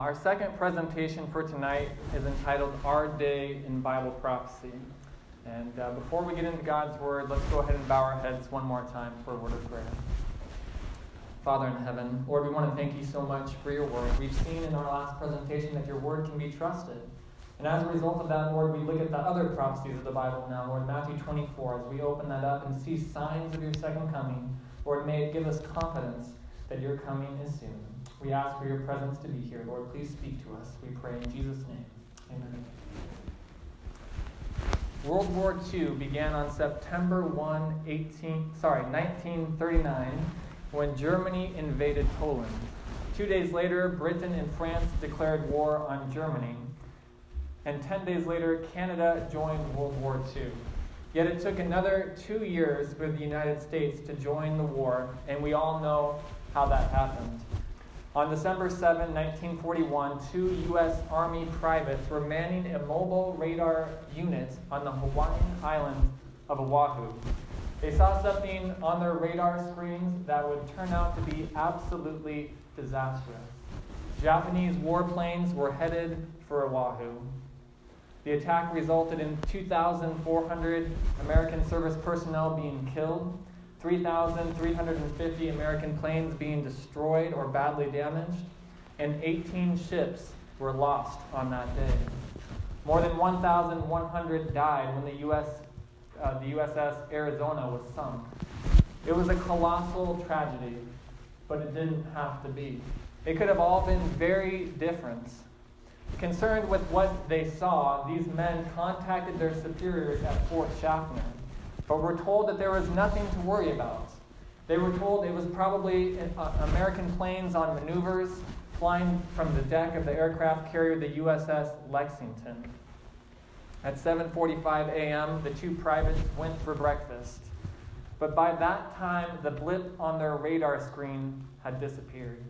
Our second presentation for tonight is entitled Our Day in Bible Prophecy. And uh, before we get into God's Word, let's go ahead and bow our heads one more time for a word of prayer. Father in heaven, Lord, we want to thank you so much for your Word. We've seen in our last presentation that your Word can be trusted. And as a result of that, Lord, we look at the other prophecies of the Bible now, Lord, Matthew 24, as we open that up and see signs of your second coming. Lord, may it give us confidence that your coming is soon. We ask for your presence to be here. Lord, please speak to us. We pray in Jesus' name. Amen. World War II began on September 1, 18, sorry, 1939, when Germany invaded Poland. Two days later, Britain and France declared war on Germany. And 10 days later, Canada joined World War II. Yet it took another two years for the United States to join the war, and we all know how that happened. On December 7, 1941, two U.S. Army privates were manning a mobile radar unit on the Hawaiian island of Oahu. They saw something on their radar screens that would turn out to be absolutely disastrous. Japanese warplanes were headed for Oahu. The attack resulted in 2,400 American service personnel being killed 3,350 American planes being destroyed or badly damaged, and 18 ships were lost on that day. More than 1,100 died when the, US, uh, the USS Arizona was sunk. It was a colossal tragedy, but it didn't have to be. It could have all been very different. Concerned with what they saw, these men contacted their superiors at Fort Shafter but we're told that there was nothing to worry about. They were told it was probably uh, American planes on maneuvers flying from the deck of the aircraft carrier, the USS Lexington. At 7:45 a.m., the two privates went for breakfast. But by that time, the blip on their radar screen had disappeared.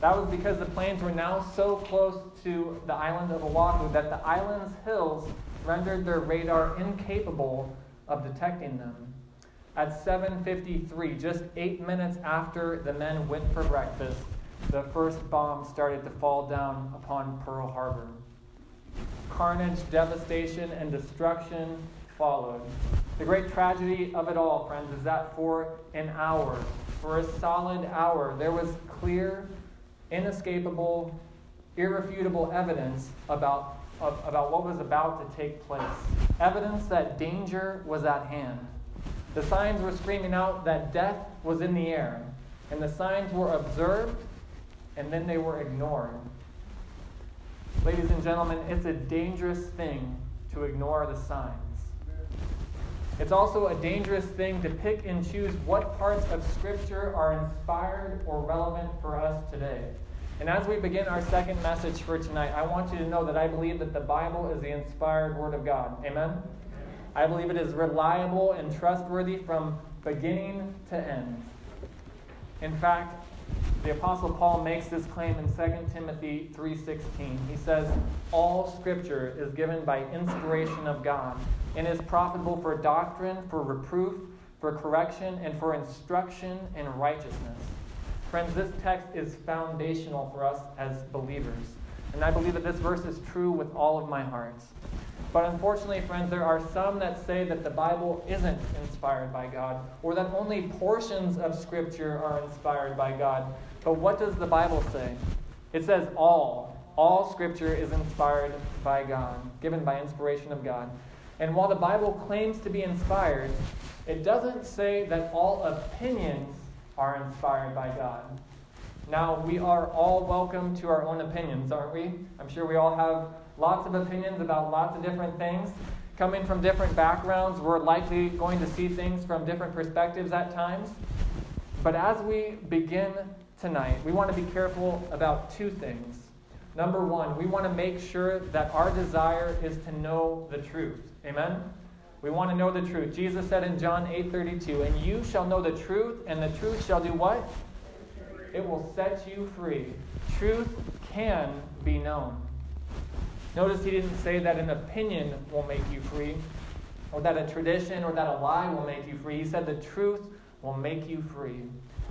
That was because the planes were now so close to the island of Oahu that the island's hills rendered their radar incapable of detecting them. At 7:53, just 8 minutes after the men went for breakfast, the first bomb started to fall down upon Pearl Harbor. Carnage, devastation, and destruction followed. The great tragedy of it all, friends, is that for an hour, for a solid hour, there was clear, inescapable, irrefutable evidence about of, about what was about to take place. Evidence that danger was at hand. The signs were screaming out that death was in the air. And the signs were observed and then they were ignored. Ladies and gentlemen, it's a dangerous thing to ignore the signs. It's also a dangerous thing to pick and choose what parts of Scripture are inspired or relevant for us today. And as we begin our second message for tonight, I want you to know that I believe that the Bible is the inspired Word of God. Amen? I believe it is reliable and trustworthy from beginning to end. In fact, the apostle Paul makes this claim in 2 Timothy 3:16. He says, "All scripture is given by inspiration of God and is profitable for doctrine, for reproof, for correction, and for instruction in righteousness." Friends, this text is foundational for us as believers. And I believe that this verse is true with all of my heart. But unfortunately, friends, there are some that say that the Bible isn't inspired by God, or that only portions of Scripture are inspired by God. But what does the Bible say? It says all. All Scripture is inspired by God, given by inspiration of God. And while the Bible claims to be inspired, it doesn't say that all opinions are inspired by God. Now, we are all welcome to our own opinions, aren't we? I'm sure we all have lots of opinions about lots of different things. Coming from different backgrounds, we're likely going to see things from different perspectives at times. But as we begin tonight, we want to be careful about two things. Number one, we want to make sure that our desire is to know the truth. Amen? We want to know the truth. Jesus said in John 8:32, "And you shall know the truth, and the truth shall do what? It will set you free. Truth can be known." Notice he didn't say that an opinion will make you free, or that a tradition or that a lie will make you free. He said the truth will make you free.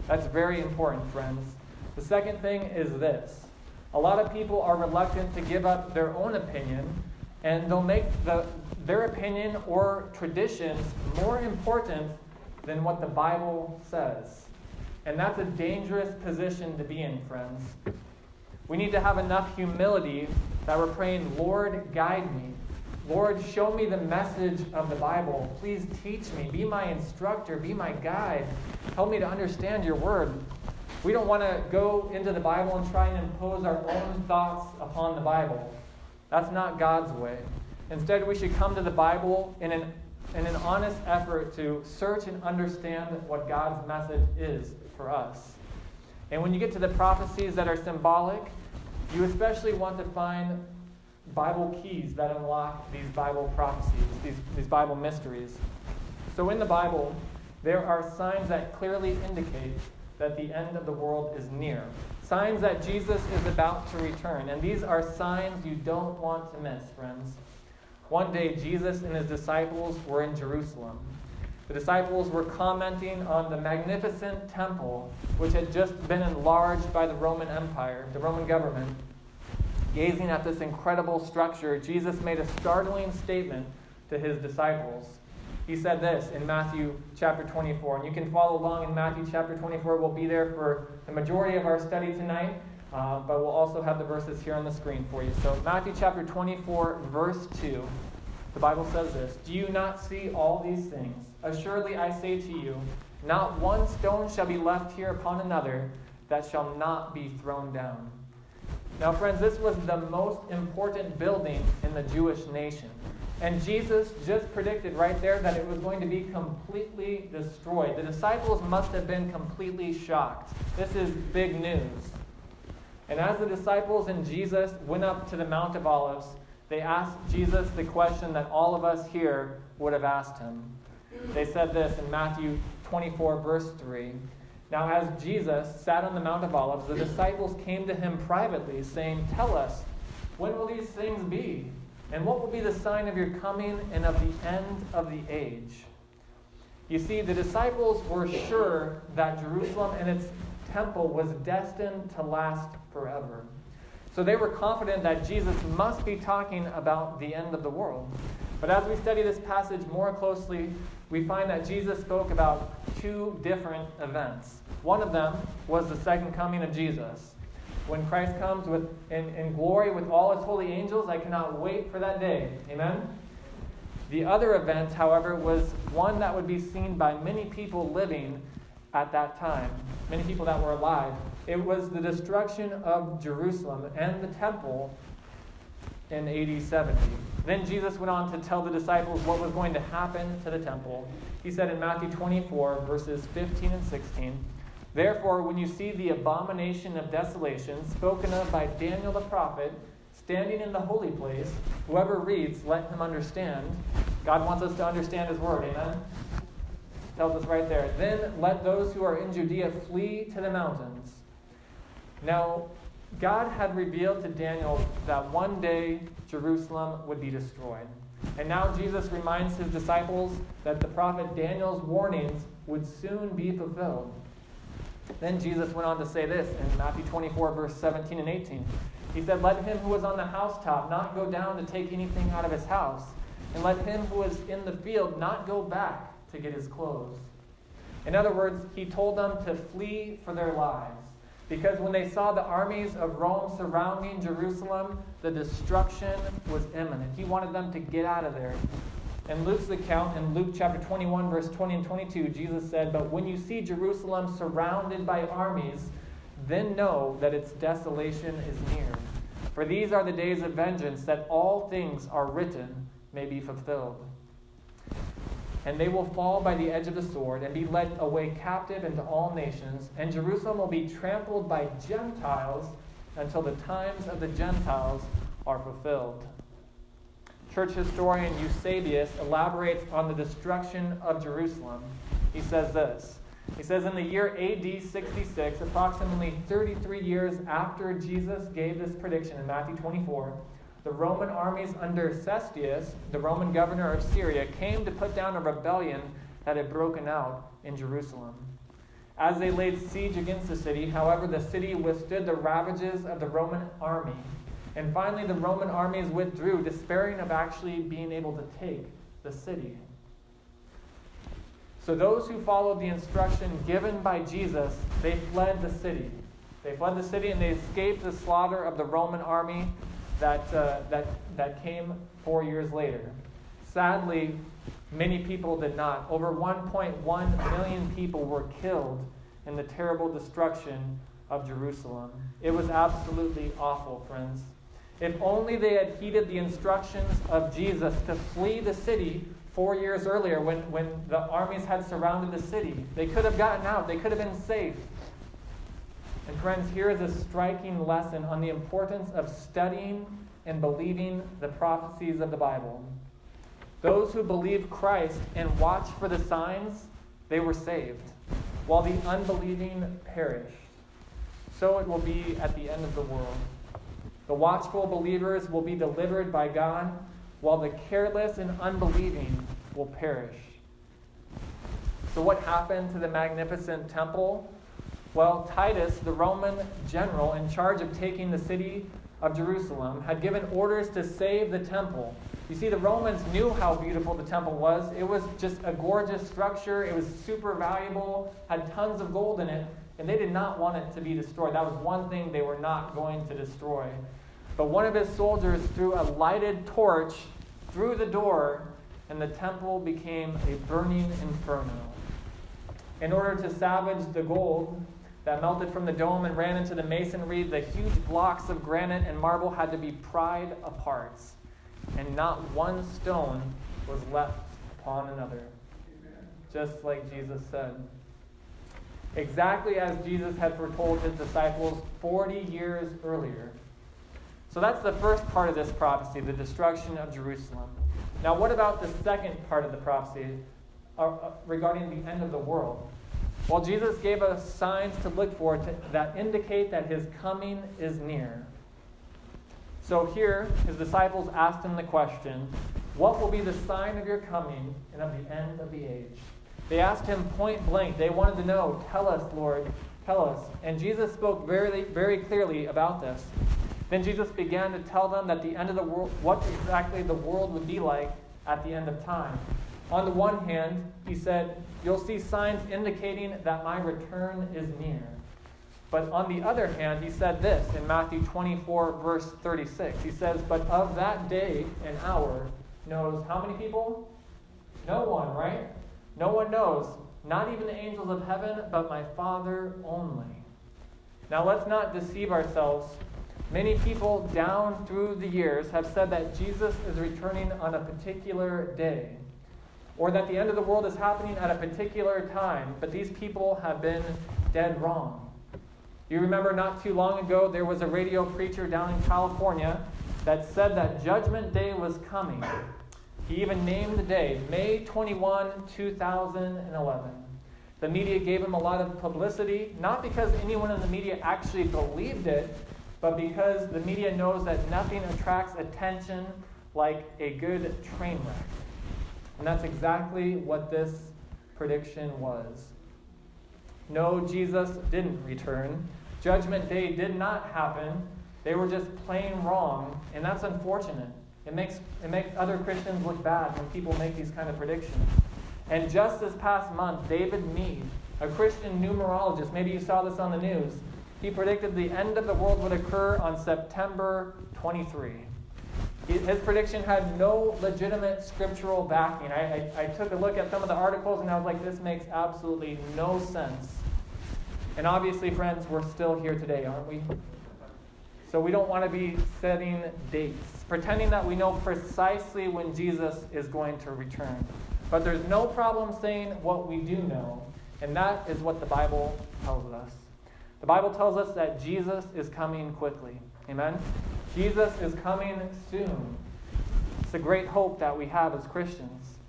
That's very important, friends. The second thing is this A lot of people are reluctant to give up their own opinion, and they'll make the, their opinion or traditions more important than what the Bible says. And that's a dangerous position to be in, friends. We need to have enough humility that we're praying, Lord, guide me. Lord, show me the message of the Bible. Please teach me. Be my instructor. Be my guide. Help me to understand your word. We don't want to go into the Bible and try and impose our own thoughts upon the Bible. That's not God's way. Instead, we should come to the Bible in an, in an honest effort to search and understand what God's message is for us. And when you get to the prophecies that are symbolic, you especially want to find Bible keys that unlock these Bible prophecies, these, these Bible mysteries. So in the Bible, there are signs that clearly indicate that the end of the world is near. Signs that Jesus is about to return. And these are signs you don't want to miss, friends. One day, Jesus and his disciples were in Jerusalem. The disciples were commenting on the magnificent temple which had just been enlarged by the Roman Empire, the Roman government. Gazing at this incredible structure, Jesus made a startling statement to his disciples. He said this in Matthew chapter 24, and you can follow along in Matthew chapter 24. We'll be there for the majority of our study tonight, uh, but we'll also have the verses here on the screen for you. So, Matthew chapter 24, verse 2, the Bible says this Do you not see all these things? Assuredly, I say to you, not one stone shall be left here upon another that shall not be thrown down. Now, friends, this was the most important building in the Jewish nation. And Jesus just predicted right there that it was going to be completely destroyed. The disciples must have been completely shocked. This is big news. And as the disciples and Jesus went up to the Mount of Olives, they asked Jesus the question that all of us here would have asked him. They said this in Matthew 24, verse 3. Now, as Jesus sat on the Mount of Olives, the disciples came to him privately, saying, Tell us, when will these things be? And what will be the sign of your coming and of the end of the age? You see, the disciples were sure that Jerusalem and its temple was destined to last forever. So they were confident that Jesus must be talking about the end of the world. But as we study this passage more closely, we find that Jesus spoke about two different events. One of them was the second coming of Jesus. When Christ comes with, in, in glory with all his holy angels, I cannot wait for that day. Amen? The other event, however, was one that would be seen by many people living at that time, many people that were alive. It was the destruction of Jerusalem and the temple in AD 70. Then Jesus went on to tell the disciples what was going to happen to the temple. He said in Matthew 24, verses 15 and 16, Therefore, when you see the abomination of desolation spoken of by Daniel the prophet standing in the holy place, whoever reads, let him understand. God wants us to understand his word, amen? Tells us right there. Then let those who are in Judea flee to the mountains. Now, God had revealed to Daniel that one day Jerusalem would be destroyed. And now Jesus reminds his disciples that the prophet Daniel's warnings would soon be fulfilled. Then Jesus went on to say this in Matthew 24, verse 17 and 18. He said, Let him who was on the housetop not go down to take anything out of his house, and let him who is in the field not go back to get his clothes. In other words, he told them to flee for their lives. Because when they saw the armies of Rome surrounding Jerusalem, the destruction was imminent. He wanted them to get out of there. In Luke's account, in Luke chapter 21, verse 20 and 22, Jesus said, But when you see Jerusalem surrounded by armies, then know that its desolation is near. For these are the days of vengeance, that all things are written may be fulfilled. And they will fall by the edge of the sword and be led away captive into all nations, and Jerusalem will be trampled by Gentiles until the times of the Gentiles are fulfilled. Church historian Eusebius elaborates on the destruction of Jerusalem. He says this He says, In the year AD 66, approximately 33 years after Jesus gave this prediction in Matthew 24, the Roman armies under Cestius, the Roman governor of Syria, came to put down a rebellion that had broken out in Jerusalem. as they laid siege against the city. However, the city withstood the ravages of the Roman army. And finally, the Roman armies withdrew, despairing of actually being able to take the city. So, those who followed the instruction given by Jesus, they fled the city. They fled the city and they escaped the slaughter of the Roman army that, uh, that, that came four years later. Sadly, many people did not. Over 1.1 million people were killed in the terrible destruction of Jerusalem. It was absolutely awful, friends. If only they had heeded the instructions of Jesus to flee the city four years earlier when, when the armies had surrounded the city. They could have gotten out, they could have been safe. And, friends, here is a striking lesson on the importance of studying and believing the prophecies of the Bible. Those who believed Christ and watched for the signs, they were saved, while the unbelieving perished. So it will be at the end of the world. The watchful believers will be delivered by God, while the careless and unbelieving will perish. So, what happened to the magnificent temple? Well, Titus, the Roman general in charge of taking the city of Jerusalem, had given orders to save the temple. You see, the Romans knew how beautiful the temple was. It was just a gorgeous structure, it was super valuable, had tons of gold in it, and they did not want it to be destroyed. That was one thing they were not going to destroy. But one of his soldiers threw a lighted torch through the door, and the temple became a burning inferno. In order to salvage the gold that melted from the dome and ran into the masonry, the huge blocks of granite and marble had to be pried apart, and not one stone was left upon another. Just like Jesus said. Exactly as Jesus had foretold his disciples 40 years earlier. So that's the first part of this prophecy, the destruction of Jerusalem. Now, what about the second part of the prophecy uh, uh, regarding the end of the world? Well, Jesus gave us signs to look for to, that indicate that his coming is near. So here, his disciples asked him the question What will be the sign of your coming and of the end of the age? They asked him point blank. They wanted to know, Tell us, Lord, tell us. And Jesus spoke very, very clearly about this. Then Jesus began to tell them that the end of the world, what exactly the world would be like at the end of time. On the one hand, he said, You'll see signs indicating that my return is near. But on the other hand, he said this in Matthew 24, verse 36. He says, But of that day and hour knows how many people? No one, right? No one knows. Not even the angels of heaven, but my Father only. Now let's not deceive ourselves Many people down through the years have said that Jesus is returning on a particular day, or that the end of the world is happening at a particular time, but these people have been dead wrong. You remember not too long ago, there was a radio preacher down in California that said that Judgment Day was coming. He even named the day, May 21, 2011. The media gave him a lot of publicity, not because anyone in the media actually believed it, but because the media knows that nothing attracts attention like a good train wreck. And that's exactly what this prediction was. No, Jesus didn't return. Judgment Day did not happen. They were just plain wrong, and that's unfortunate. It makes, it makes other Christians look bad when people make these kind of predictions. And just this past month, David Meade, a Christian numerologist, maybe you saw this on the news, he predicted the end of the world would occur on September 23. His prediction had no legitimate scriptural backing. I, I, I, took a look at some of the articles and I was like, this makes absolutely no sense. And obviously, friends, we're still here today, aren't we? So we don't want to be setting dates, pretending that we know precisely when Jesus is going to return. But there's no problem saying what we do know, and that is what the Bible tells us. The Bible tells us that Jesus is coming quickly. Amen? Jesus is coming soon. It's a great hope that we have as Christians.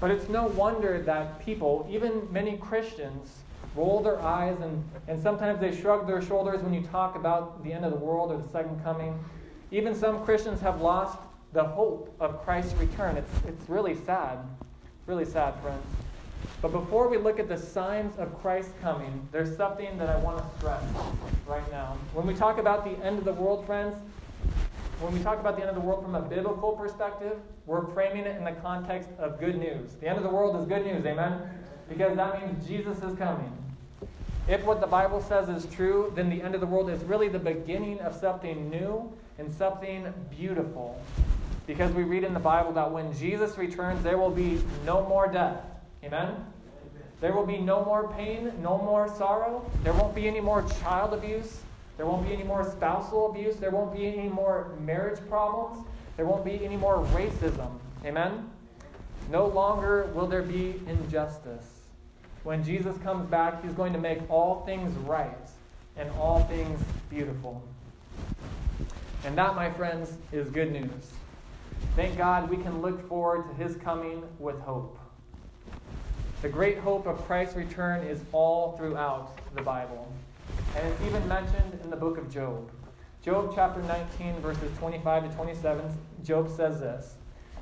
But it's no wonder that people, even many Christians, roll their eyes and, and sometimes they shrug their shoulders when you talk about the end of the world or the second coming. Even some Christians have lost the hope of Christ's return. It's, it's really sad. Really sad, friends. But before we look at the signs of Christ coming, there's something that I want to stress right now. When we talk about the end of the world, friends, when we talk about the end of the world from a biblical perspective, we're framing it in the context of good news. The end of the world is good news, amen? Because that means Jesus is coming. If what the Bible says is true, then the end of the world is really the beginning of something new and something beautiful. Because we read in the Bible that when Jesus returns, there will be no more death. Amen? There will be no more pain, no more sorrow. There won't be any more child abuse. There won't be any more spousal abuse. There won't be any more marriage problems. There won't be any more racism. Amen? No longer will there be injustice. When Jesus comes back, he's going to make all things right and all things beautiful. And that, my friends, is good news. Thank God we can look forward to his coming with hope. The great hope of Christ's return is all throughout the Bible. And it's even mentioned in the book of Job. Job chapter 19, verses 25 to 27, Job says this.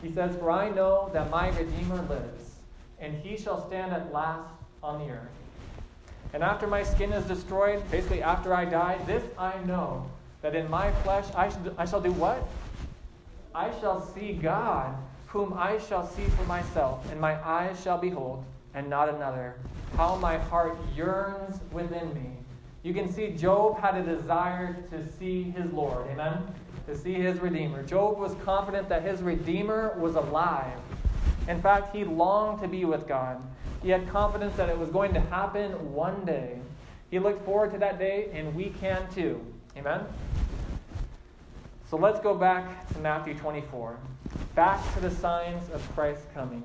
He says, For I know that my Redeemer lives, and he shall stand at last on the earth. And after my skin is destroyed, basically after I die, this I know, that in my flesh I, shall, I shall do what? I shall see God, whom I shall see for myself, and my eyes shall behold and not another. How my heart yearns within me. You can see Job had a desire to see his Lord. Amen? To see his Redeemer. Job was confident that his Redeemer was alive. In fact, he longed to be with God. He had confidence that it was going to happen one day. He looked forward to that day, and we can too. Amen? So let's go back to Matthew 24. Back to the signs of Christ's coming.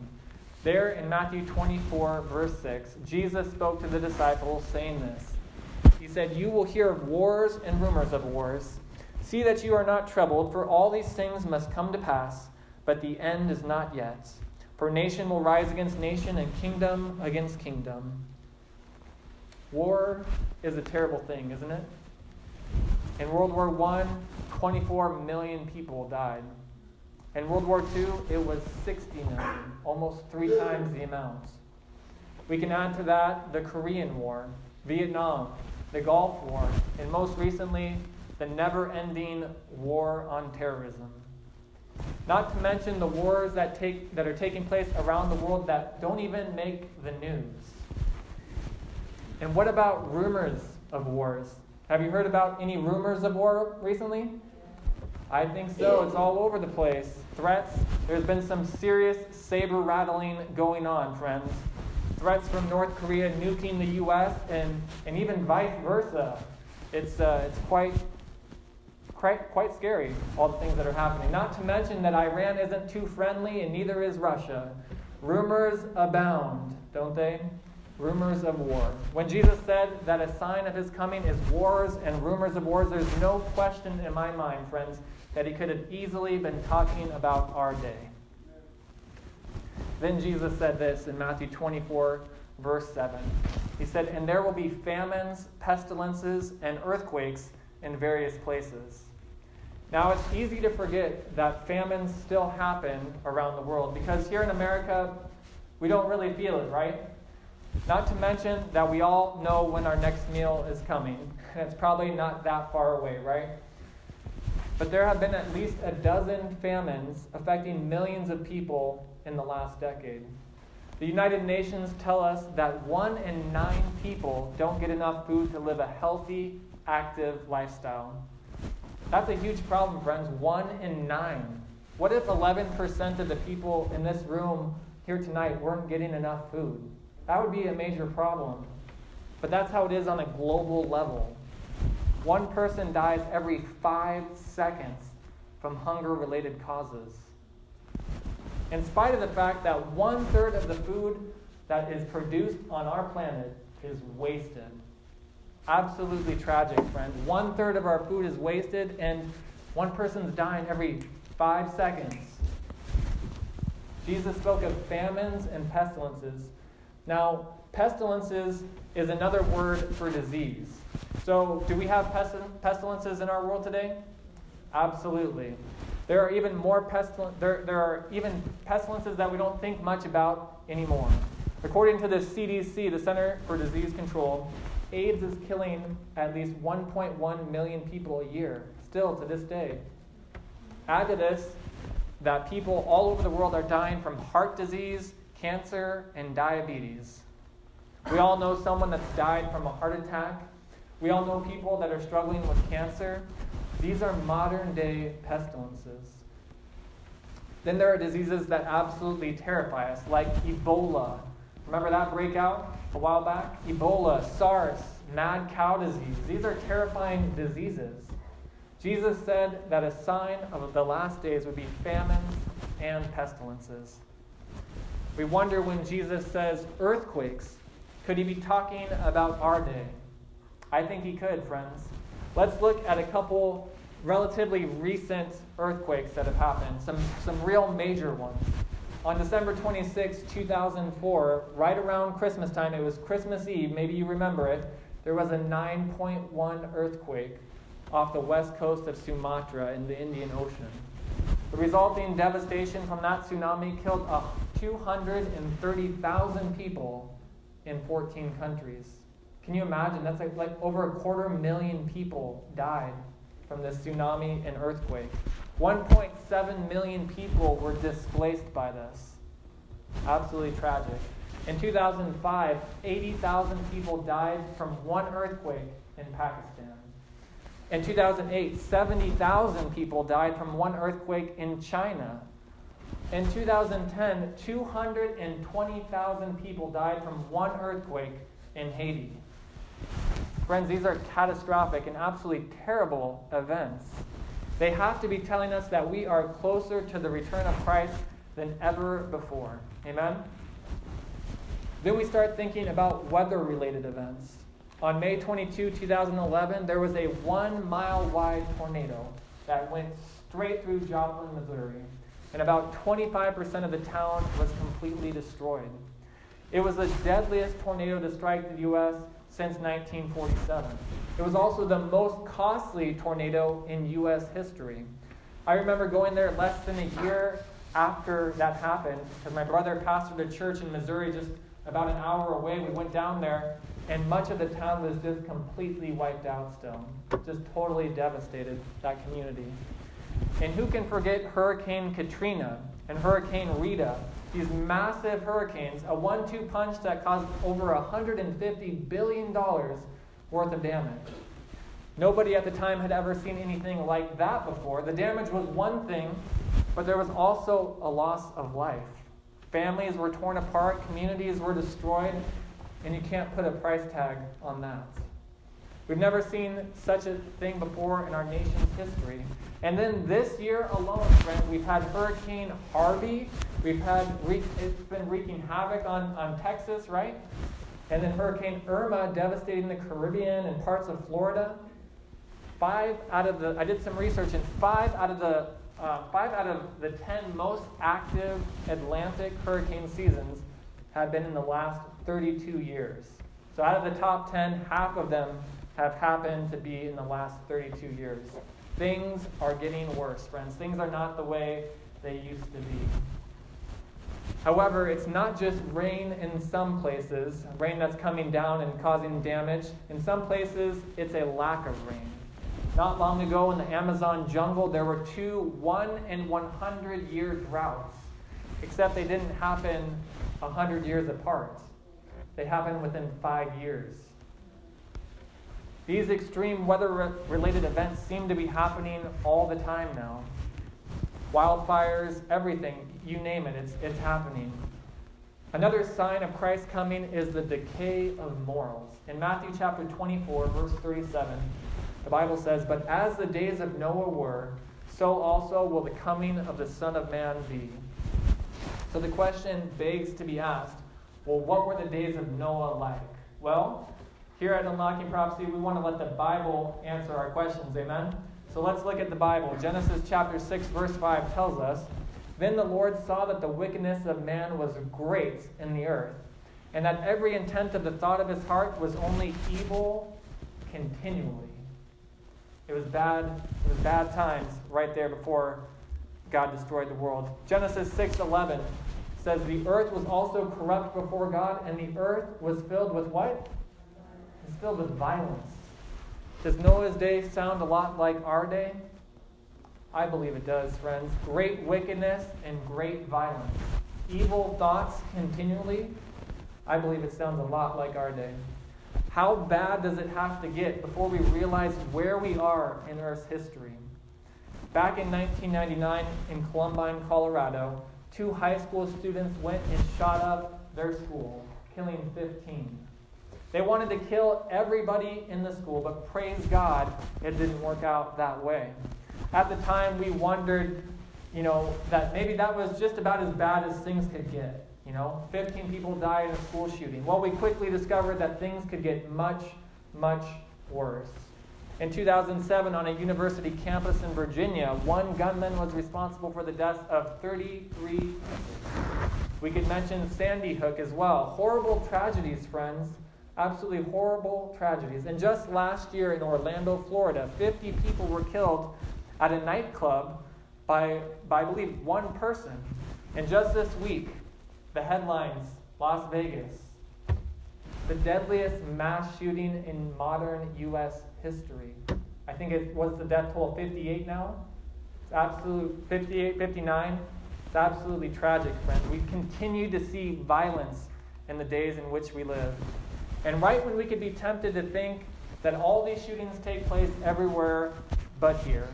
There in Matthew 24, verse 6, Jesus spoke to the disciples, saying this He said, You will hear of wars and rumors of wars. See that you are not troubled, for all these things must come to pass, but the end is not yet. For nation will rise against nation, and kingdom against kingdom. War is a terrible thing, isn't it? In World War I, 24 million people died. In World War II, it was 60 million, almost three times the amount. We can add to that the Korean War, Vietnam, the Gulf War, and most recently, the never ending war on terrorism. Not to mention the wars that, take, that are taking place around the world that don't even make the news. And what about rumors of wars? Have you heard about any rumors of war recently? I think so. It's all over the place. Threats. There's been some serious saber rattling going on, friends. Threats from North Korea nuking the U.S. and, and even vice versa. It's, uh, it's quite, quite, quite scary, all the things that are happening. Not to mention that Iran isn't too friendly and neither is Russia. Rumors abound, don't they? Rumors of war. When Jesus said that a sign of his coming is wars and rumors of wars, there's no question in my mind, friends, that he could have easily been talking about our day. Then Jesus said this in Matthew 24, verse 7. He said, And there will be famines, pestilences, and earthquakes in various places. Now, it's easy to forget that famines still happen around the world because here in America, we don't really feel it, right? Not to mention that we all know when our next meal is coming. And it's probably not that far away, right? But there have been at least a dozen famines affecting millions of people in the last decade. The United Nations tell us that one in nine people don't get enough food to live a healthy, active lifestyle. That's a huge problem, friends. One in nine. What if 11% of the people in this room here tonight weren't getting enough food? That would be a major problem. But that's how it is on a global level. One person dies every five seconds from hunger related causes. In spite of the fact that one third of the food that is produced on our planet is wasted. Absolutely tragic, friends. One third of our food is wasted, and one person's dying every five seconds. Jesus spoke of famines and pestilences. Now, pestilences is another word for disease. So, do we have pestilences in our world today? Absolutely. There are even more pestilent, there, there are even pestilences that we don't think much about anymore. According to the CDC, the Center for Disease Control, AIDS is killing at least 1.1 million people a year, still to this day. Add to this that people all over the world are dying from heart disease, cancer, and diabetes. We all know someone that's died from a heart attack. We all know people that are struggling with cancer. These are modern day pestilences. Then there are diseases that absolutely terrify us, like Ebola. Remember that breakout a while back? Ebola, SARS, mad cow disease. These are terrifying diseases. Jesus said that a sign of the last days would be famines and pestilences. We wonder when Jesus says earthquakes, could he be talking about our day? I think he could, friends. Let's look at a couple relatively recent earthquakes that have happened, some, some real major ones. On December 26, 2004, right around Christmas time, it was Christmas Eve, maybe you remember it, there was a 9.1 earthquake off the west coast of Sumatra in the Indian Ocean. The resulting devastation from that tsunami killed uh, 230,000 people in 14 countries. Can you imagine? That's like, like over a quarter million people died from this tsunami and earthquake. 1.7 million people were displaced by this. Absolutely tragic. In 2005, 80,000 people died from one earthquake in Pakistan. In 2008, 70,000 people died from one earthquake in China. In 2010, 220,000 people died from one earthquake in Haiti. Friends, these are catastrophic and absolutely terrible events. They have to be telling us that we are closer to the return of Christ than ever before. Amen? Then we start thinking about weather related events. On May 22, 2011, there was a one mile wide tornado that went straight through Joplin, Missouri, and about 25% of the town was completely destroyed. It was the deadliest tornado to strike the U.S. since 1947. It was also the most costly tornado in U.S. history. I remember going there less than a year after that happened because my brother pastored a church in Missouri just about an hour away. We went down there and much of the town was just completely wiped out still. Just totally devastated, that community. And who can forget Hurricane Katrina and Hurricane Rita? These massive hurricanes, a one two punch that caused over $150 billion worth of damage. Nobody at the time had ever seen anything like that before. The damage was one thing, but there was also a loss of life. Families were torn apart, communities were destroyed, and you can't put a price tag on that. We've never seen such a thing before in our nation's history. And then this year alone, friends, we've had Hurricane Harvey. We've had, it's been wreaking havoc on, on Texas, right? And then Hurricane Irma devastating the Caribbean and parts of Florida. Five out of the, I did some research, and five out of the, uh, five out of the ten most active Atlantic hurricane seasons have been in the last 32 years. So out of the top 10, half of them have happened to be in the last 32 years. Things are getting worse, friends. Things are not the way they used to be. However, it's not just rain in some places, rain that's coming down and causing damage. In some places, it's a lack of rain. Not long ago in the Amazon jungle, there were two one in 100 year droughts, except they didn't happen 100 years apart. They happened within five years. These extreme weather related events seem to be happening all the time now. Wildfires, everything, you name it, it's, it's happening. Another sign of Christ coming is the decay of morals. In Matthew chapter 24, verse 37, the Bible says, But as the days of Noah were, so also will the coming of the Son of Man be. So the question begs to be asked well, what were the days of Noah like? Well, here at Unlocking Prophecy, we want to let the Bible answer our questions. Amen? So let's look at the Bible. Genesis chapter 6, verse 5 tells us Then the Lord saw that the wickedness of man was great in the earth, and that every intent of the thought of his heart was only evil continually. It was bad, it was bad times right there before God destroyed the world. Genesis 6 11 says the earth was also corrupt before God, and the earth was filled with what? It's filled with violence. Does Noah's day sound a lot like our day? I believe it does, friends. Great wickedness and great violence. Evil thoughts continually. I believe it sounds a lot like our day. How bad does it have to get before we realize where we are in Earth's history? Back in 1999 in Columbine, Colorado, two high school students went and shot up their school, killing 15. They wanted to kill everybody in the school, but praise God, it didn't work out that way. At the time, we wondered, you know, that maybe that was just about as bad as things could get. You know, 15 people died in a school shooting. Well, we quickly discovered that things could get much, much worse. In 2007, on a university campus in Virginia, one gunman was responsible for the deaths of 33 people. We could mention Sandy Hook as well. Horrible tragedies, friends. Absolutely horrible tragedies. And just last year in Orlando, Florida, 50 people were killed at a nightclub by, by I believe, one person. And just this week, the headlines Las Vegas, the deadliest mass shooting in modern U.S. history. I think it was the death toll 58 now. It's absolute 58, 59. It's absolutely tragic, friends. We continue to see violence in the days in which we live. And right when we could be tempted to think that all these shootings take place everywhere but here,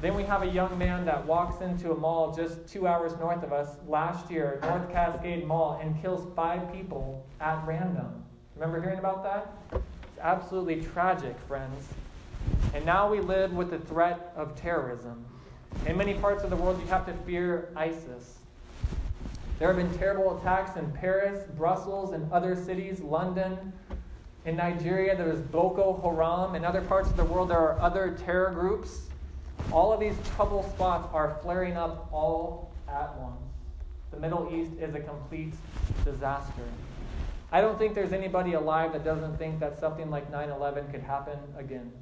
then we have a young man that walks into a mall just two hours north of us last year, North Cascade Mall, and kills five people at random. Remember hearing about that? It's absolutely tragic, friends. And now we live with the threat of terrorism. In many parts of the world, you have to fear ISIS. There have been terrible attacks in Paris, Brussels, and other cities, London. In Nigeria, there is Boko Haram. In other parts of the world, there are other terror groups. All of these trouble spots are flaring up all at once. The Middle East is a complete disaster. I don't think there's anybody alive that doesn't think that something like 9 11 could happen again.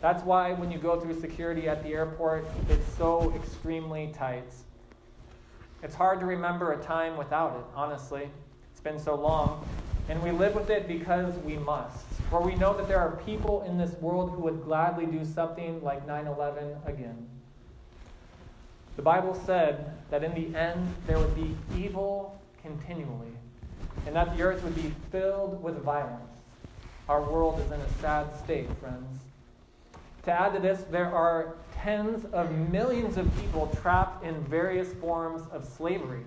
That's why when you go through security at the airport, it's so extremely tight. It's hard to remember a time without it, honestly. It's been so long. And we live with it because we must. For we know that there are people in this world who would gladly do something like 9 11 again. The Bible said that in the end there would be evil continually, and that the earth would be filled with violence. Our world is in a sad state, friends. To add to this, there are tens of millions of people trapped in various forms of slavery.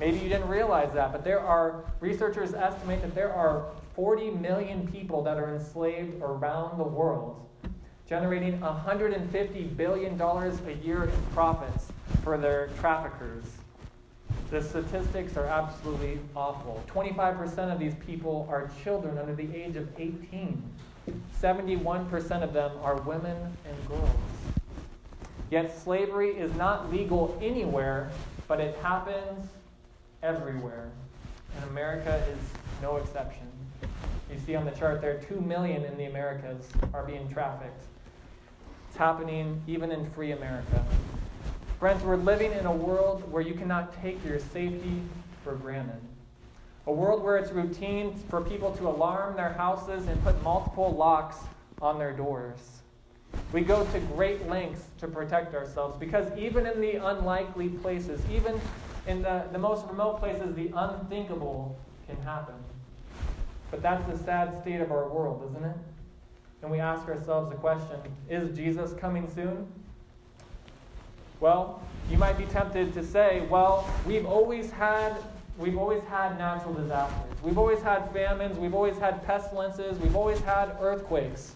Maybe you didn't realize that, but there are researchers estimate that there are 40 million people that are enslaved around the world, generating $150 billion a year in profits for their traffickers. The statistics are absolutely awful. 25% of these people are children under the age of 18. 71% of them are women and girls. Yet slavery is not legal anywhere, but it happens everywhere. And America is no exception. You see on the chart there, 2 million in the Americas are being trafficked. It's happening even in free America. Friends, we're living in a world where you cannot take your safety for granted. A world where it's routine for people to alarm their houses and put multiple locks on their doors. We go to great lengths to protect ourselves because even in the unlikely places, even in the, the most remote places, the unthinkable can happen. But that's the sad state of our world, isn't it? And we ask ourselves the question is Jesus coming soon? Well, you might be tempted to say, well, we've always had we've always had natural disasters. We've always had famines, we've always had pestilences, we've always had earthquakes.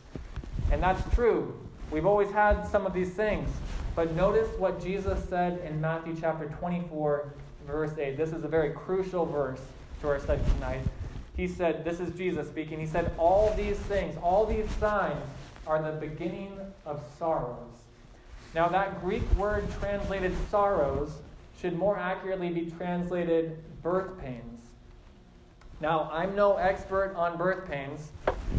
And that's true. We've always had some of these things. But notice what Jesus said in Matthew chapter 24, verse 8. This is a very crucial verse to our study tonight. He said, This is Jesus speaking. He said, All these things, all these signs are the beginning of sorrows. Now, that Greek word translated sorrows should more accurately be translated birth pains. Now, I'm no expert on birth pains.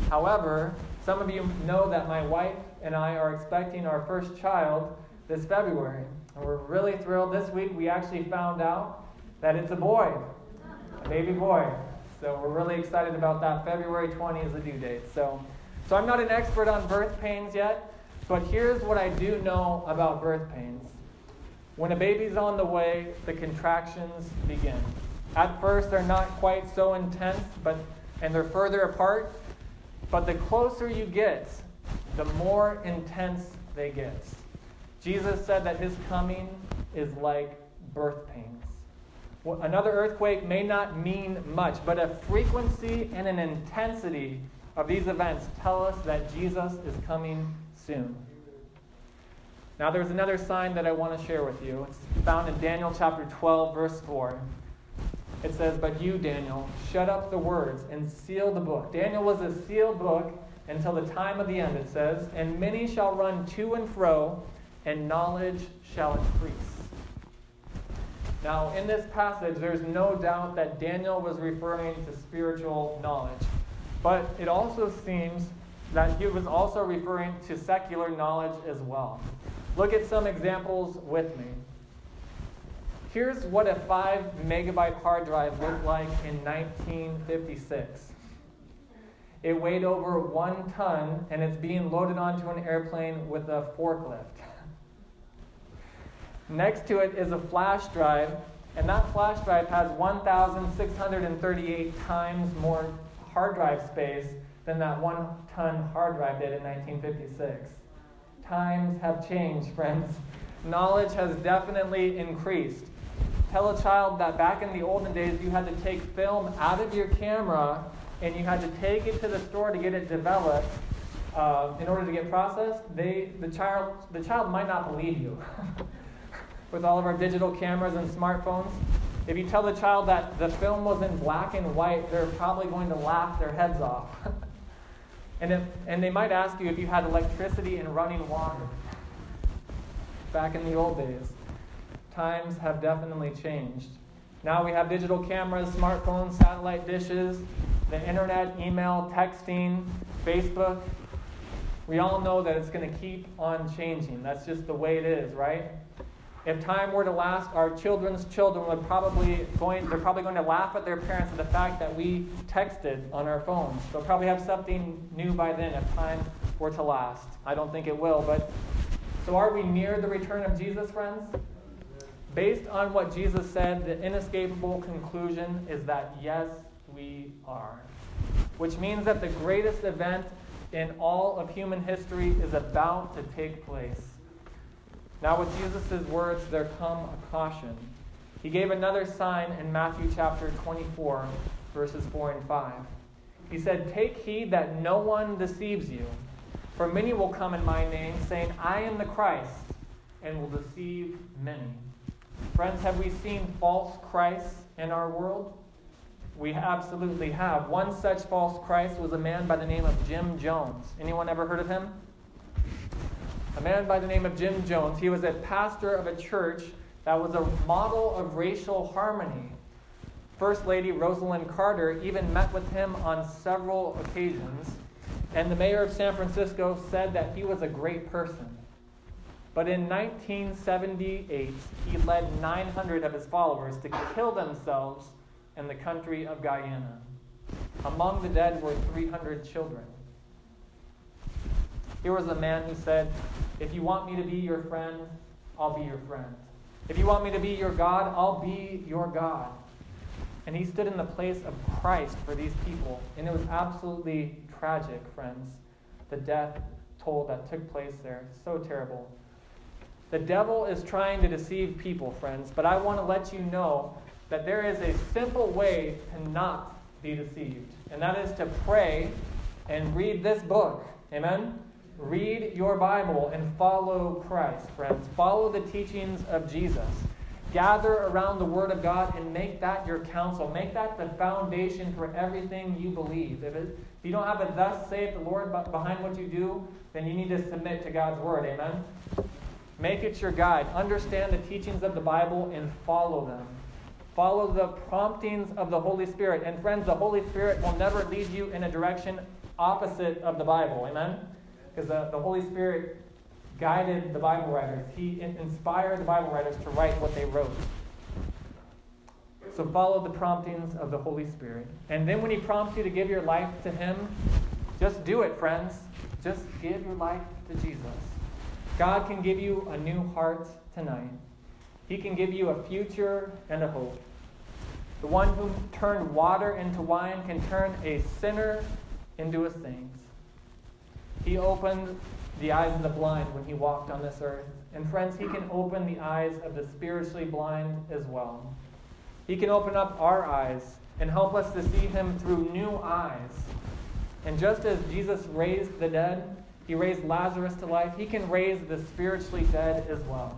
However, some of you know that my wife and I are expecting our first child this February. And we're really thrilled. This week we actually found out that it's a boy, a baby boy. So we're really excited about that. February 20 is the due date. So, so I'm not an expert on birth pains yet, but here's what I do know about birth pains. When a baby's on the way, the contractions begin. At first, they're not quite so intense, but and they're further apart. But the closer you get, the more intense they get. Jesus said that his coming is like birth pains. Another earthquake may not mean much, but a frequency and an intensity of these events tell us that Jesus is coming soon. Now, there's another sign that I want to share with you. It's found in Daniel chapter 12, verse 4. It says, But you, Daniel, shut up the words and seal the book. Daniel was a sealed book until the time of the end, it says, And many shall run to and fro, and knowledge shall increase. Now, in this passage, there's no doubt that Daniel was referring to spiritual knowledge. But it also seems that he was also referring to secular knowledge as well. Look at some examples with me. Here's what a 5 megabyte hard drive looked like in 1956. It weighed over one ton and it's being loaded onto an airplane with a forklift. Next to it is a flash drive, and that flash drive has 1,638 times more hard drive space than that one ton hard drive did in 1956. Times have changed, friends. Knowledge has definitely increased. Tell a child that back in the olden days you had to take film out of your camera and you had to take it to the store to get it developed uh, in order to get processed. They, the, child, the child might not believe you. with all of our digital cameras and smartphones. If you tell the child that the film was in black and white, they're probably going to laugh their heads off. and, if, and they might ask you if you had electricity and running water back in the old days. Times have definitely changed. Now we have digital cameras, smartphones, satellite dishes, the internet, email, texting, Facebook. We all know that it's going to keep on changing. That's just the way it is, right? if time were to last, our children's children would probably going, they're probably going to laugh at their parents at the fact that we texted on our phones. They'll probably have something new by then if time were to last. I don't think it will, but so are we near the return of Jesus, friends? Based on what Jesus said, the inescapable conclusion is that yes, we are. Which means that the greatest event in all of human history is about to take place. Now, with Jesus' words, there come a caution. He gave another sign in Matthew chapter 24, verses 4 and 5. He said, Take heed that no one deceives you, for many will come in my name, saying, I am the Christ, and will deceive many. Friends, have we seen false Christs in our world? We absolutely have. One such false Christ was a man by the name of Jim Jones. Anyone ever heard of him? a man by the name of Jim Jones. He was a pastor of a church that was a model of racial harmony. First Lady Rosalynn Carter even met with him on several occasions, and the mayor of San Francisco said that he was a great person. But in 1978, he led 900 of his followers to kill themselves in the country of Guyana. Among the dead were 300 children. Here was a man who said, If you want me to be your friend, I'll be your friend. If you want me to be your God, I'll be your God. And he stood in the place of Christ for these people. And it was absolutely tragic, friends, the death toll that took place there. So terrible. The devil is trying to deceive people, friends, but I want to let you know that there is a simple way to not be deceived, and that is to pray and read this book. Amen? Read your Bible and follow Christ, friends. Follow the teachings of Jesus. Gather around the Word of God and make that your counsel. Make that the foundation for everything you believe. If, it, if you don't have a thus saith the Lord behind what you do, then you need to submit to God's Word. Amen? Make it your guide. Understand the teachings of the Bible and follow them. Follow the promptings of the Holy Spirit. And friends, the Holy Spirit will never lead you in a direction opposite of the Bible. Amen? because the, the Holy Spirit guided the Bible writers. He inspired the Bible writers to write what they wrote. So follow the promptings of the Holy Spirit. And then when He prompts you to give your life to Him, just do it, friends. Just give your life to Jesus. God can give you a new heart tonight. He can give you a future and a hope. The one who turned water into wine can turn a sinner into a saint. He opened the eyes of the blind when he walked on this earth. And friends, he can open the eyes of the spiritually blind as well. He can open up our eyes and help us to see him through new eyes. And just as Jesus raised the dead, he raised Lazarus to life, he can raise the spiritually dead as well.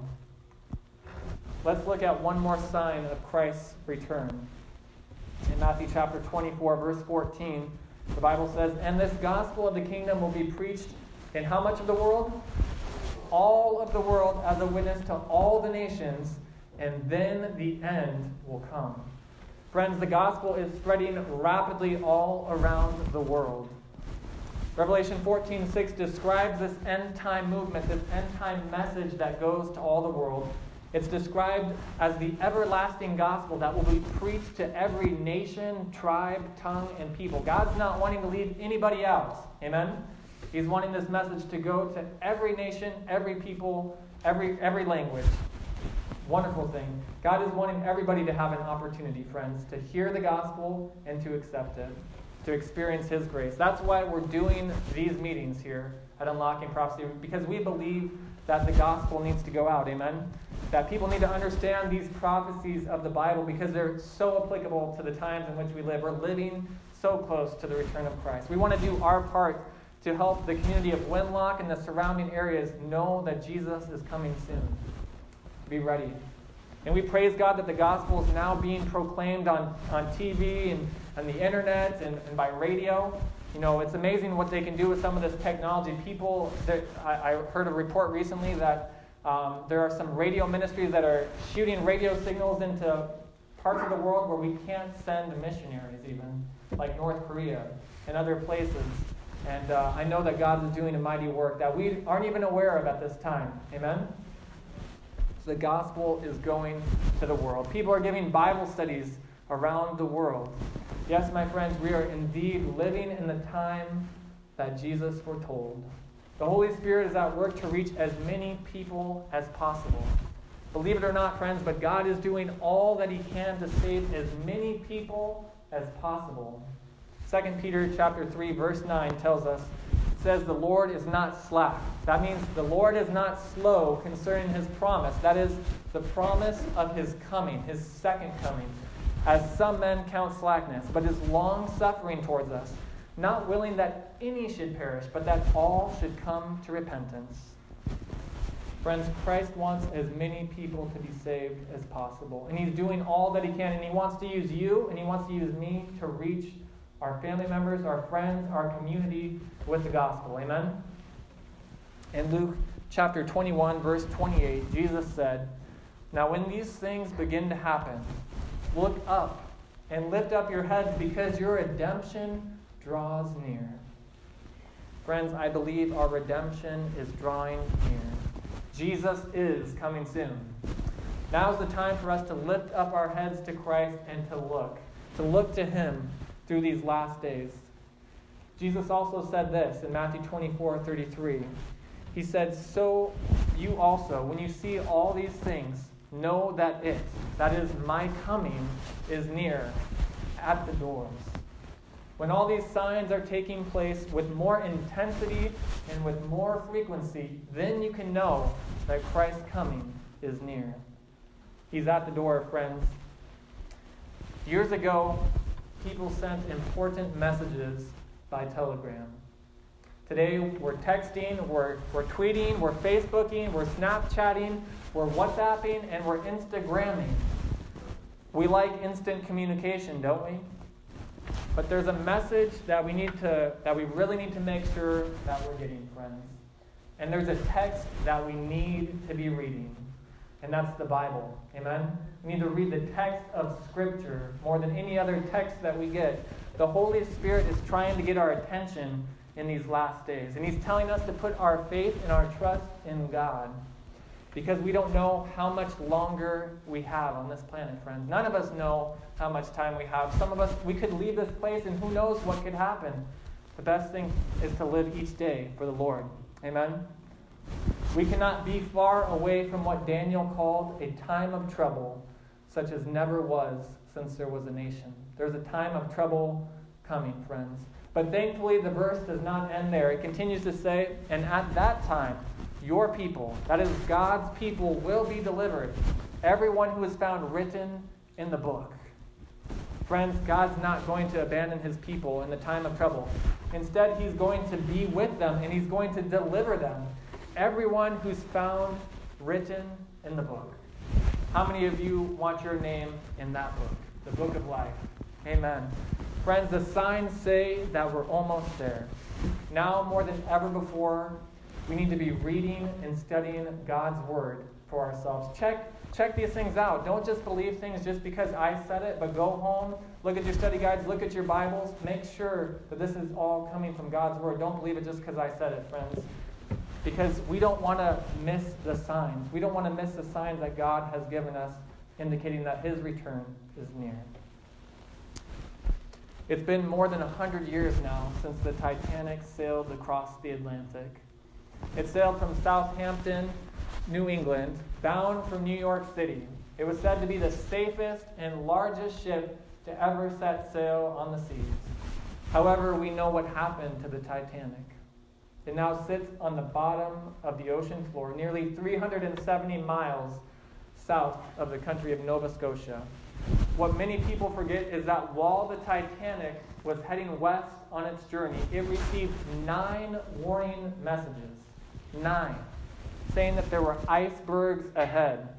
Let's look at one more sign of Christ's return. In Matthew chapter 24, verse 14, the Bible says, And this gospel of the kingdom will be preached in how much of the world? All of the world as a witness to all the nations, and then the end will come. Friends, the gospel is spreading rapidly all around the world. Revelation 14:6 describes this end time movement, this end time message that goes to all the world. It's described as the everlasting gospel that will be preached to every nation, tribe, tongue, and people. God's not wanting to leave anybody out. Amen? He's wanting this message to go to every nation, every people, every, every language. Wonderful thing. God is wanting everybody to have an opportunity, friends, to hear the gospel and to accept it, to experience His grace. That's why we're doing these meetings here at Unlocking Prophecy, because we believe that the gospel needs to go out. Amen? That people need to understand these prophecies of the Bible because they're so applicable to the times in which we live. We're living so close to the return of Christ. We want to do our part to help the community of Winlock and the surrounding areas know that Jesus is coming soon. Be ready. And we praise God that the gospel is now being proclaimed on, on TV and on the internet and, and by radio. You know, it's amazing what they can do with some of this technology. People, I, I heard a report recently that um, there are some radio ministries that are shooting radio signals into parts of the world where we can't send missionaries, even, like North Korea and other places. And uh, I know that God is doing a mighty work that we aren't even aware of at this time. Amen? The gospel is going to the world. People are giving Bible studies around the world. Yes, my friends, we are indeed living in the time that Jesus foretold. The Holy Spirit is at work to reach as many people as possible. Believe it or not, friends, but God is doing all that He can to save as many people as possible. 2 Peter chapter 3, verse 9 tells us, says, The Lord is not slack. That means the Lord is not slow concerning his promise. That is the promise of his coming, his second coming as some men count slackness, but is long suffering towards us, not willing that any should perish, but that all should come to repentance. Friends, Christ wants as many people to be saved as possible. And He's doing all that He can. And He wants to use you and He wants to use me to reach our family members, our friends, our community with the gospel. Amen? In Luke chapter 21, verse 28, Jesus said, Now when these things begin to happen, Look up and lift up your heads because your redemption draws near. Friends, I believe our redemption is drawing near. Jesus is coming soon. Now is the time for us to lift up our heads to Christ and to look, to look to Him through these last days. Jesus also said this in Matthew 24 33. He said, So you also, when you see all these things, Know that it, that is, my coming, is near at the doors. When all these signs are taking place with more intensity and with more frequency, then you can know that Christ's coming is near. He's at the door, friends. Years ago, people sent important messages by telegram. Today, we're texting, we're, we're tweeting, we're Facebooking, we're Snapchatting, we're WhatsApping, and we're Instagramming. We like instant communication, don't we? But there's a message that we need to that we really need to make sure that we're getting, friends. And there's a text that we need to be reading. And that's the Bible. Amen? We need to read the text of Scripture more than any other text that we get. The Holy Spirit is trying to get our attention in these last days. And He's telling us to put our faith and our trust in God. because we don't know how much longer we have on this planet, friends. None of us know how much time we have. Some of us, we could leave this place and who knows what could happen. The best thing is to live each day for the Lord. Amen? We cannot be far away from what Daniel called a time of trouble, such as never was since there was a nation. There's a time of trouble coming, friends. But thankfully, the verse does not end there. It continues to say, And at that time, your people, that is God's people, will be delivered. Everyone who is found written in the book. Friends, God's not going to abandon his people in the time of trouble. Instead, he's going to be with them and he's going to deliver them. Everyone who's found written in the book. How many of you want your name in that book, the book of life? Amen. Friends, the signs say that we're almost there. Now, more than ever before, we need to be reading and studying God's word for ourselves. Check check these things out. Don't just believe things just because I said it, but go home, look at your study guides, look at your Bibles, make sure that this is all coming from God's word. Don't believe it just because I said it, friends. Because we don't want to miss the signs. We don't want to miss the signs that God has given us indicating that his return is near. It's been more than 100 years now since the Titanic sailed across the Atlantic. It sailed from Southampton, New England, bound for New York City. It was said to be the safest and largest ship to ever set sail on the seas. However, we know what happened to the Titanic. It now sits on the bottom of the ocean floor, nearly 370 miles south of the country of Nova Scotia. What many people forget is that while the Titanic was heading west on its journey, it received nine warning messages nine, saying that there were icebergs ahead.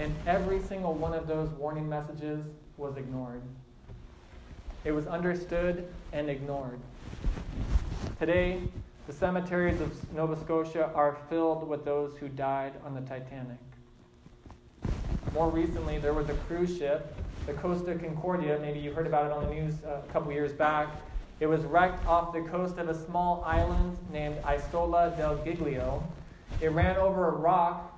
And every single one of those warning messages was ignored. It was understood and ignored. Today, the cemeteries of Nova Scotia are filled with those who died on the Titanic. More recently, there was a cruise ship, the Costa Concordia. Maybe you heard about it on the news uh, a couple years back. It was wrecked off the coast of a small island named Isola del Giglio. It ran over a rock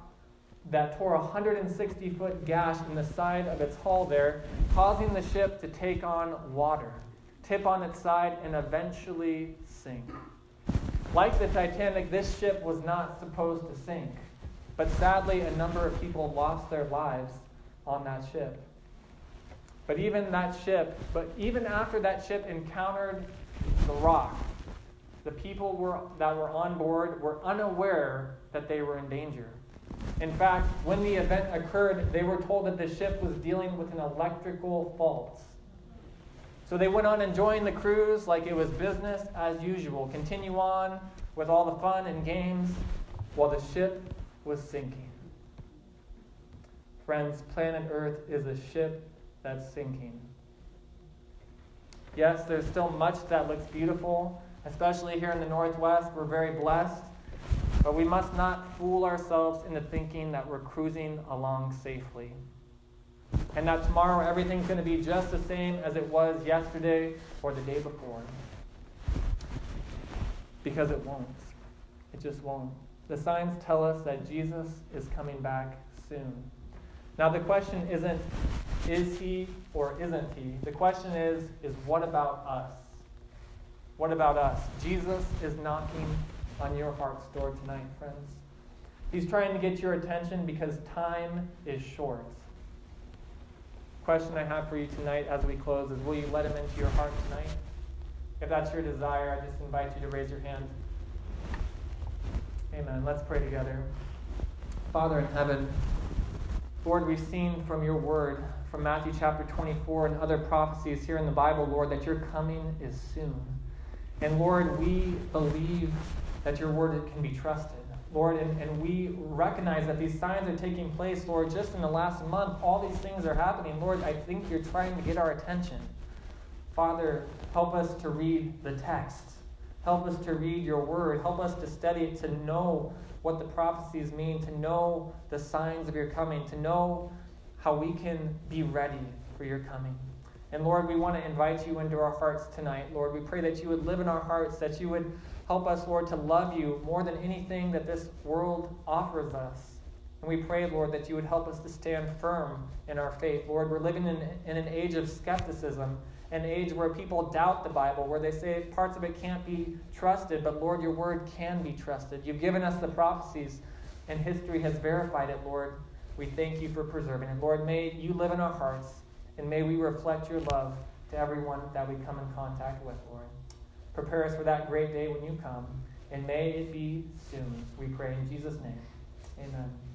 that tore a 160 foot gash in the side of its hull there, causing the ship to take on water, tip on its side, and eventually sink. Like the Titanic, this ship was not supposed to sink, but sadly, a number of people lost their lives on that ship. But even that ship, but even after that ship encountered the rock, the people were, that were on board were unaware that they were in danger. In fact, when the event occurred, they were told that the ship was dealing with an electrical fault. So they went on enjoying the cruise like it was business as usual, continue on with all the fun and games while the ship was sinking. Friends, planet Earth is a ship that's sinking. Yes, there's still much that looks beautiful, especially here in the Northwest. We're very blessed. But we must not fool ourselves into thinking that we're cruising along safely. And that tomorrow everything's going to be just the same as it was yesterday or the day before. Because it won't. It just won't. The signs tell us that Jesus is coming back soon. Now, the question isn't, is he or isn't he? The question is, is what about us? What about us? Jesus is knocking on your heart's door tonight, friends. He's trying to get your attention because time is short. Question I have for you tonight as we close is will you let him into your heart tonight? If that's your desire, I just invite you to raise your hand. Amen. Let's pray together. Father in heaven, Lord, we've seen from your word, from Matthew chapter 24 and other prophecies here in the Bible, Lord, that your coming is soon. And Lord, we believe that your word can be trusted. Lord, and, and we recognize that these signs are taking place, Lord, just in the last month. All these things are happening. Lord, I think you're trying to get our attention. Father, help us to read the text. Help us to read your word. Help us to study it, to know what the prophecies mean, to know the signs of your coming, to know how we can be ready for your coming. And Lord, we want to invite you into our hearts tonight. Lord, we pray that you would live in our hearts, that you would help us, Lord, to love you more than anything that this world offers us. And we pray, Lord, that you would help us to stand firm in our faith. Lord, we're living in, in an age of skepticism, an age where people doubt the Bible, where they say parts of it can't be trusted, but Lord, your word can be trusted. You've given us the prophecies, and history has verified it, Lord. We thank you for preserving it. Lord, may you live in our hearts, and may we reflect your love to everyone that we come in contact with, Lord. Prepare us for that great day when you come, and may it be soon. We pray in Jesus' name. Amen.